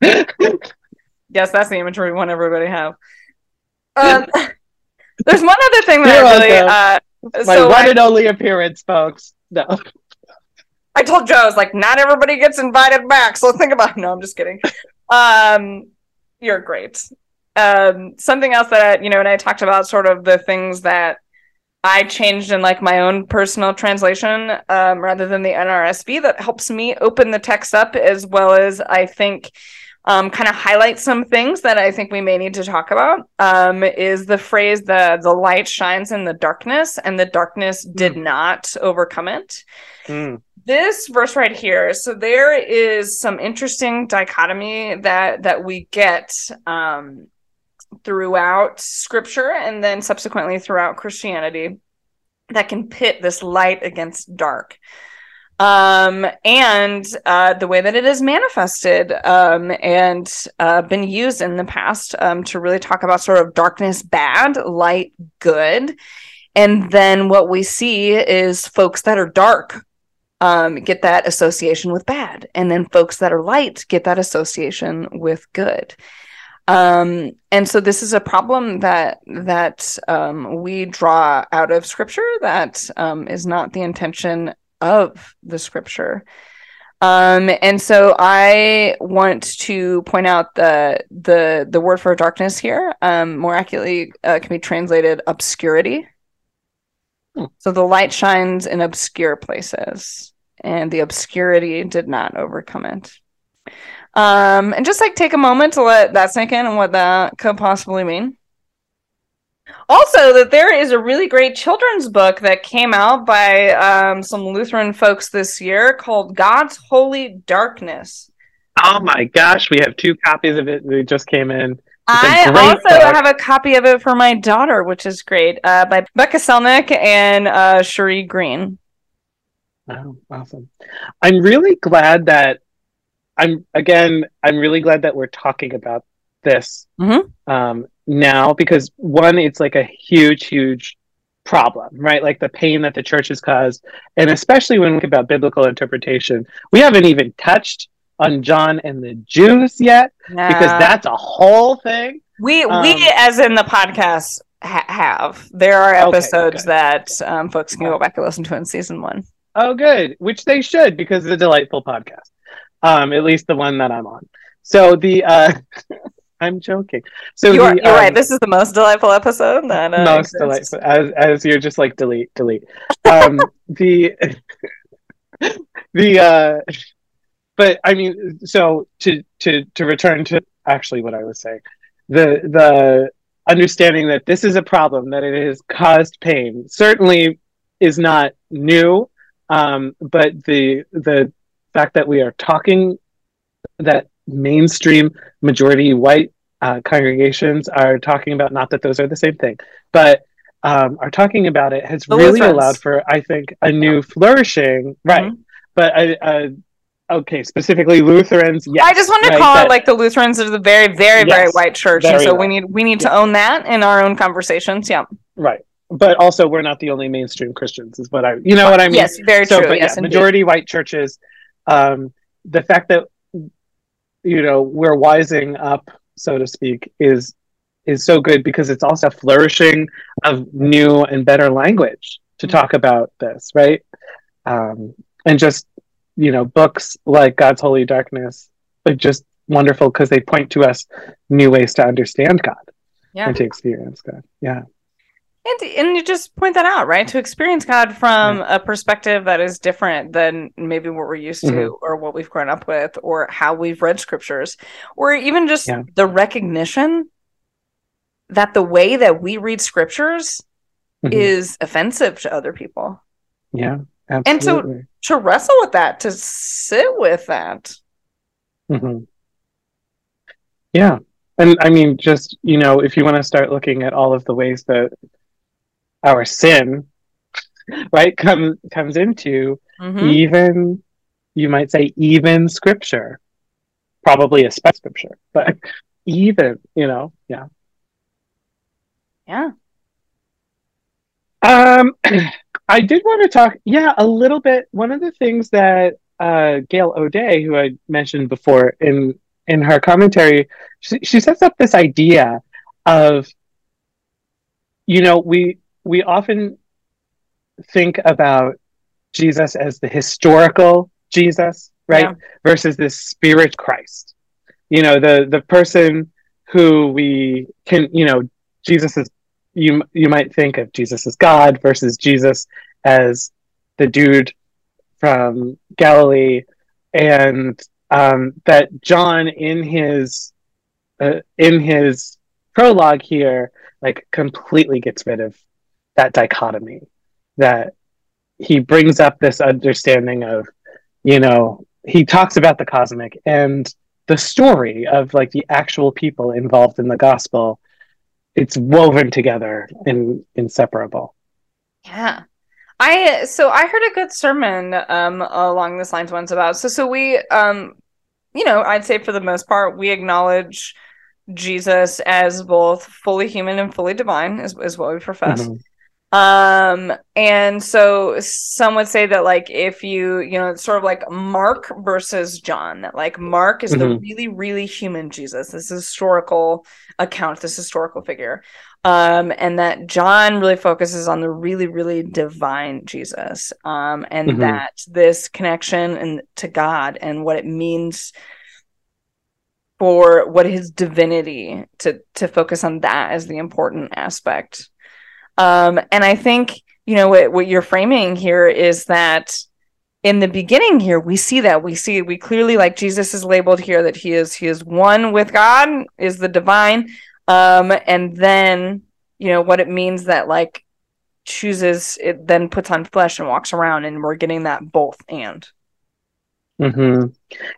Yes, that's the imagery we want everybody to have. Um, there's one other thing that You're I really. welcome. Uh, My so one I, and only appearance, folks. No. I told Joe, I was like, not everybody gets invited back. So think about. No, I'm just kidding. Um, you're great. Um, something else that you know, and I talked about sort of the things that I changed in like my own personal translation, um, rather than the NRSV that helps me open the text up as well as I think um, kind of highlight some things that I think we may need to talk about. Um, is the phrase the the light shines in the darkness and the darkness did not overcome it Mm. this verse right here so there is some interesting dichotomy that that we get um throughout scripture and then subsequently throughout christianity that can pit this light against dark. Um and uh the way that it is manifested um and uh been used in the past um to really talk about sort of darkness bad light good. And then what we see is folks that are dark um, get that association with bad, and then folks that are light get that association with good. Um, and so this is a problem that that um, we draw out of Scripture that um, is not the intention of the Scripture. Um, and so I want to point out the the the word for darkness here, um, more accurately, uh, can be translated obscurity. Hmm. So the light shines in obscure places, and the obscurity did not overcome it. Um, and just like take a moment to let that sink in and what that could possibly mean. Also, that there is a really great children's book that came out by um, some Lutheran folks this year called God's Holy Darkness. Oh my gosh, we have two copies of it. They just came in. I also book. have a copy of it for my daughter, which is great, uh, by Beckah Selnick and uh, Sharei Green. Oh, awesome. I'm really glad that I'm again, I'm really glad that we're talking about this Mhm. um, now because one, it's like a huge, huge problem, right? Like the pain that the church has caused, and especially when we think about biblical interpretation, we haven't even touched on John and the Jews yet because that's a whole thing. we um, we as in the podcast ha- have there are episodes okay. that um, folks can go back and listen to in season one. Oh, good. Which they should because it's a delightful podcast. Um, at least the one that I'm on. So the uh, I'm joking. So you are, the, you're um, right. This is the most delightful episode that uh, most exists. delightful as as you're just like delete delete. Um, the the uh, but I mean, so to to to return to actually what I was saying, the the understanding that this is a problem that it has caused pain certainly is not new um, but the the fact that we are talking that mainstream majority white uh, congregations are talking about not that those are the same thing but um, are talking about it has The really Lutherans. allowed for i think a new flourishing right Mhm. but I, uh, okay specifically lutherans yes I just want to right, call that- it like the Lutherans are the very, very, very white church, and so white. we need we need to own that in our own conversations. Yeah. right but also we're not the only mainstream christians is what i you know what i mean yes, very so, true. but yes, yeah, majority white churches. Um, the fact that you know we're wising up so to speak, is is so good because it's also flourishing of new and better language to mm-hmm. talk about this, right? Um, and just you know, books like God's Holy Darkness, are just wonderful because they point to us new ways to understand God yeah. and to experience God. Yeah. And, and you just point that out, right? To experience God from yeah. a perspective that is different than maybe what we're used to mm-hmm. or what we've grown up with or how we've read scriptures or even just yeah. the recognition that the way that we read scriptures mm-hmm. is offensive to other people. Yeah. Absolutely. And to to wrestle with that, to sit with that. Mm-hmm. Yeah. And I mean, just, you know, if you want to start looking at all of the ways that our sin, right, comes comes into mm-hmm. even you might say even scripture. Probably a spec scripture, but even, you know, yeah. Yeah. Um I did want to talk, yeah, a little bit. One of the things that uh, Gail O'Day, who I mentioned before in in her commentary, she, she sets up this idea of, you know, we we often think about Jesus as the historical Jesus, right, yeah. versus this spirit Christ. You know, the the person who we can, you know, Jesus is you you might think of Jesus as God versus Jesus as the dude from Galilee, and um, that John in his uh, in his prologue here like completely gets rid of that dichotomy that he brings up this understanding of you know he talks about the cosmic and the story of like the actual people involved in the gospel it's woven together and inseparable. Yeah. I so I heard a good sermon um along this lines once about so so we um you know I'd say for the most part we acknowledge Jesus as both fully human and fully divine is, is what we profess. Mm-hmm. Um, and so some would say that like if you, you know, it's sort of like Mark versus John, that like Mark is mm-hmm. the really, really human Jesus, this historical account, this historical figure. Um, and that John really focuses on the really, really divine Jesus. Um, and mm-hmm. that this connection and to God and what it means for what his divinity to to focus on that as the important aspect um, and I think, you know, what, what you're framing here is that in the beginning here, we see that we see, we clearly like Jesus is labeled here that he is, he is one with God, is the divine. Um, and then, you know, what it means that like chooses, it then puts on flesh and walks around and we're getting that both and. Mm-hmm.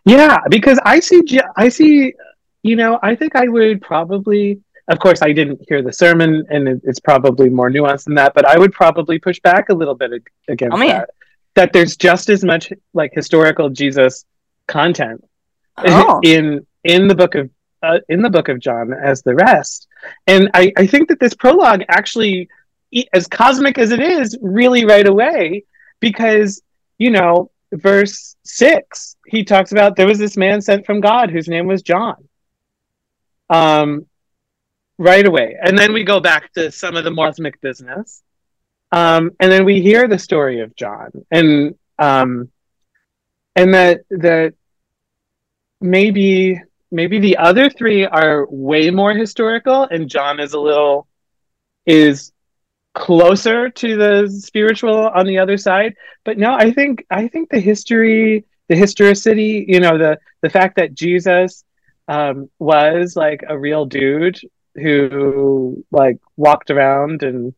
Yeah, because I see, I see, you know, I think I would probably of course, I didn't hear the sermon, and it's probably more nuanced than that. But I would probably push back a little bit against oh, that. That there's just as much like historical Jesus content oh. in in the book of uh, in the book of John as the rest, and I, I think that this prologue actually, as cosmic as it is, really right away because you know verse six he talks about there was this man sent from God whose name was John. Um, right away. And then we go back to some of the more cosmic business. Um, and then we hear the story of John and um, and that that maybe maybe the other three are way more historical and John is a little is closer to the spiritual on the other side. But no, I think I think the history, the historicity, you know, the the fact that Jesus um, was like a real dude who like walked around and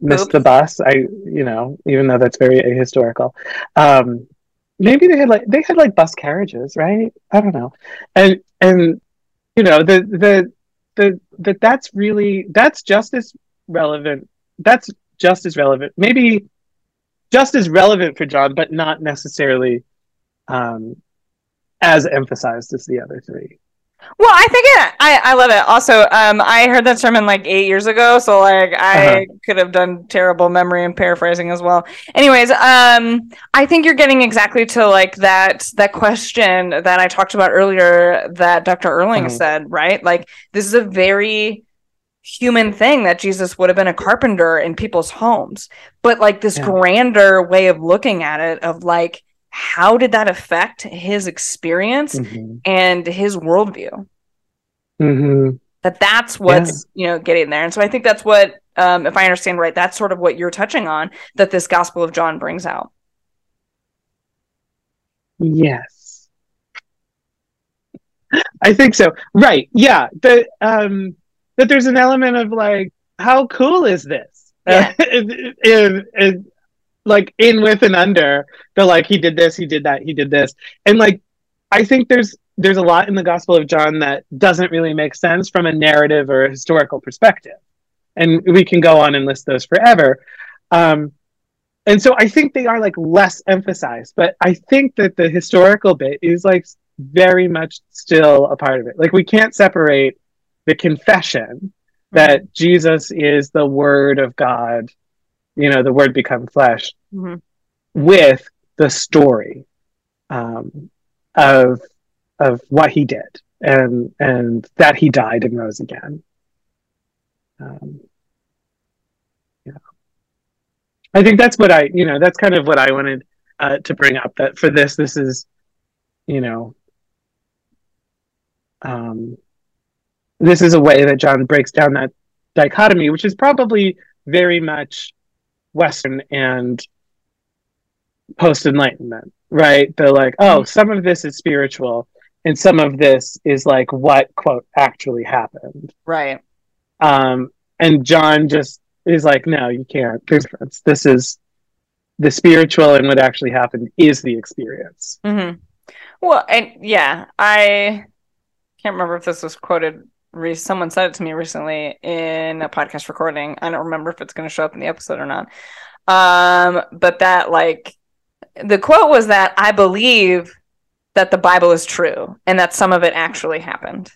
missed Oops. the bus. I, you know, even though that's very ahistorical. Um, maybe they had like they had like bus carriages, right? I don't know, and and you know the the the that that's really that's just as relevant. That's just as relevant. Maybe just as relevant for John, but not necessarily um, as emphasized as the other three. Well, I think it. I I love it. Also, um, I heard that sermon like eight years ago, so like I Uh-huh. could have done terrible memory and paraphrasing as well. Anyways, um, I think you're getting exactly to like that that question that I talked about earlier that Dr. Erling Mhm. said. Right, like this is a very human thing that Jesus would have been a carpenter in people's homes, but like this Yeah. grander way of looking at it of like how did that affect his experience Mhm. and his worldview Mhm. that that's what's you know getting there and so i think that's what um, if i understand right that's sort of what you're touching on that this gospel of john brings out Yes. I think so. Right. Yeah. The um that there's an element of like, how cool is this? Yeah. in- like in with and under the like he did this, he did that, he did this. And like I think there's there's a lot in the Gospel of John that doesn't really make sense from a narrative or a historical perspective. And we can go on and list those forever. Um and so I think they are like less emphasized, but I think that the historical bit is like very much still a part of it. Like we can't separate the confession that Jesus is the Word of God, you know, the Word become flesh, Mhm. with the story um, of of what he did and and that he died and rose again. Um, yeah, I think that's what I, you know, that's kind of what I wanted uh, to bring up. That for this, this is, you know, um, this is a way that John breaks down that dichotomy, which is probably very much Western and post Enlightenment, right? They're like, oh, some of this is spiritual, and some of this is like what quote actually happened. right Um, and John just is like, no, you can't. There's difference. This is the spiritual, and what actually happened is the experience. Mm-hmm. well and yeah i can't remember if this was quoted re- someone said it to me recently in a podcast recording i don't remember if it's going to show up in the episode or not um but that like the quote was that i believe that the bible is true and that some of it actually happened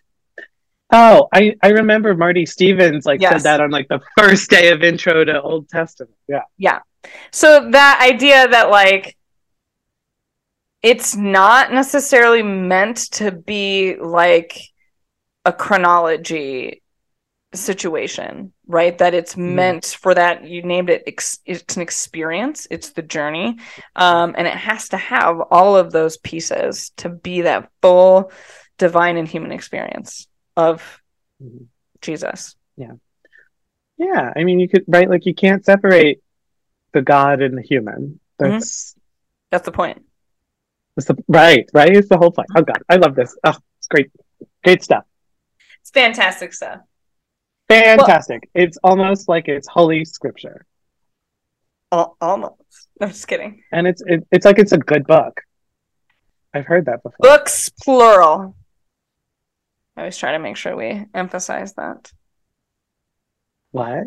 Oh, I, I remember Marty Stevens like Yes. said that on like the first day of intro to Old Testament. Yeah. Yeah. So that idea that like it's not necessarily meant to be like a chronology situation, right? That it's meant for that you named it ex- it's an experience, it's the journey. Um and it has to have all of those pieces to be that full divine and human experience of Mhm. Jesus. Yeah. Yeah. I mean, you could, right? Like, you can't separate the God and the human. That's, That's the point. that's the, right, right? It's the whole point. Oh, God. I love this. Oh, it's great. Great stuff. It's fantastic stuff. Fantastic. it's almost like it's holy scripture. Al- almost. I'm just kidding. And it's, it, it's like it's a good book. I've heard that before. Books plural. I always try to make sure we emphasize that. What?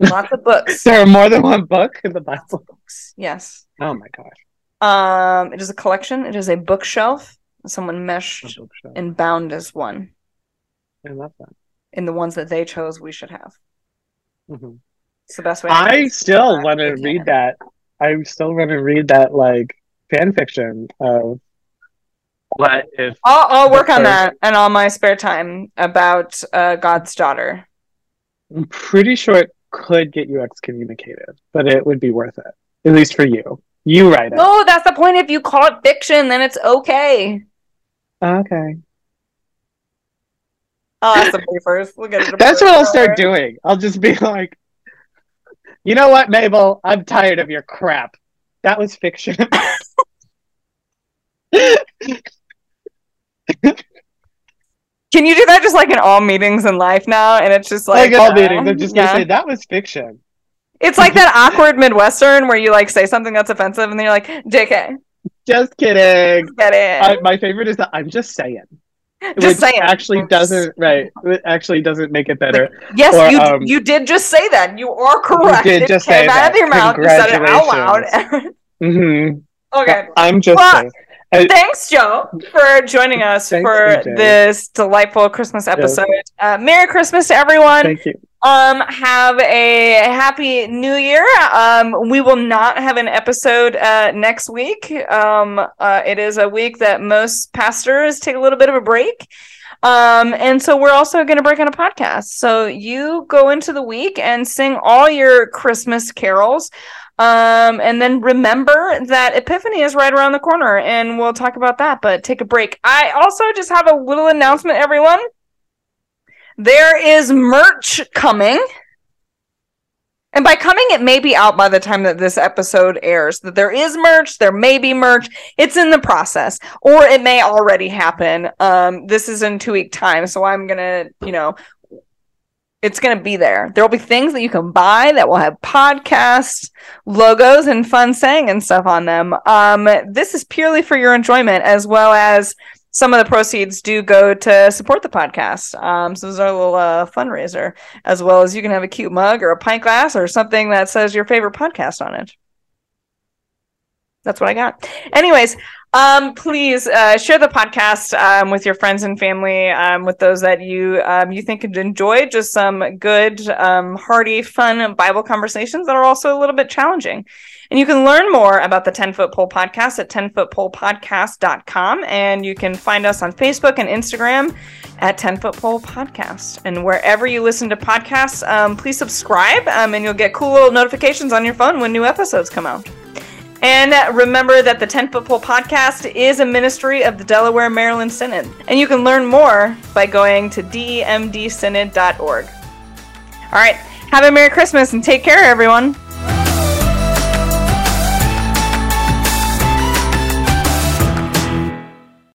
Lots of books. There are more than one book in the Bible. Books. Yes. Oh, my gosh. Um, it is a collection. It is a bookshelf. Someone meshed A bookshelf. and bound as one. I love that. In the ones that they chose, we should have. Mhm. It's the best way. I still want to they can. read that. I still want to read that like fan fiction of what if I'll, I'll work on that and on my spare time about uh, God's daughter. I'm pretty sure it could get you excommunicated, but it would be worth it. At least for you. You write it. No, that's the point. If you call it fiction, then it's okay. Okay. I'll ask somebody first. We'll get it. That's what I'll start doing. I'll just be like, you know what, Mabel? I'm tired of your crap. That was fiction. Can you do that just like in all meetings in life now? And it's just like like all uh, meetings, I'm just gonna say that was fiction. It's like that awkward Midwestern where you like say something that's offensive and then you're like, JK, Just kidding. get it. I, my favorite is that I'm just saying. Just which saying. actually doesn't right. It actually doesn't make it better. Yes, or, you um, you did just say that. You are correct. did it just came say out that. of your mouth. You said it out loud. mm-hmm. okay. I'm just Well, saying. Thanks, Joe, for joining us Thanks, for AJ. this delightful Christmas episode. Yes. Uh, Merry Christmas to everyone. Thank you. Um, have a happy new year. Um, we will not have an episode uh, next week. Um, uh, it is a week that most pastors take a little bit of a break. Um, and so we're also going to break on a podcast. So you go into the week and sing all your Christmas carols. Um, and then remember that Epiphany is right around the corner, and we'll talk about that. But take a break. I also just have a little announcement, everyone. There is merch coming. And by coming, it may be out by the time that this episode airs. That there is merch, there may be merch. It's in the process, or it may already happen. Um, this is in two week time, so I'm gonna, you know, it's going to be there. There will be things that you can buy that will have podcast logos and fun saying and stuff on them. Um, this is purely for your enjoyment, as well as some of the proceeds do go to support the podcast. Um, so this is our little uh, fundraiser, as well as you can have a cute mug or a pint glass or something that says your favorite podcast on it. That's what I got. Anyways, um, please uh, share the podcast um, with your friends and family, um, with those that you um, you think could enjoy just some good, um, hearty, fun Bible conversations that are also a little bit challenging. And you can learn more about the 10 Foot Pole Podcast at 10footpolepodcast.com. And you can find us on Facebook and Instagram at 10 Foot Pole Podcast. And wherever you listen to podcasts, um, please subscribe and you'll get cool little notifications on your phone when new episodes come out. And remember that the 10 Foot Pole podcast is a ministry of the Delaware Maryland Synod. And you can learn more by going to demdsynod.org. All right, have a Merry Christmas and take care, everyone.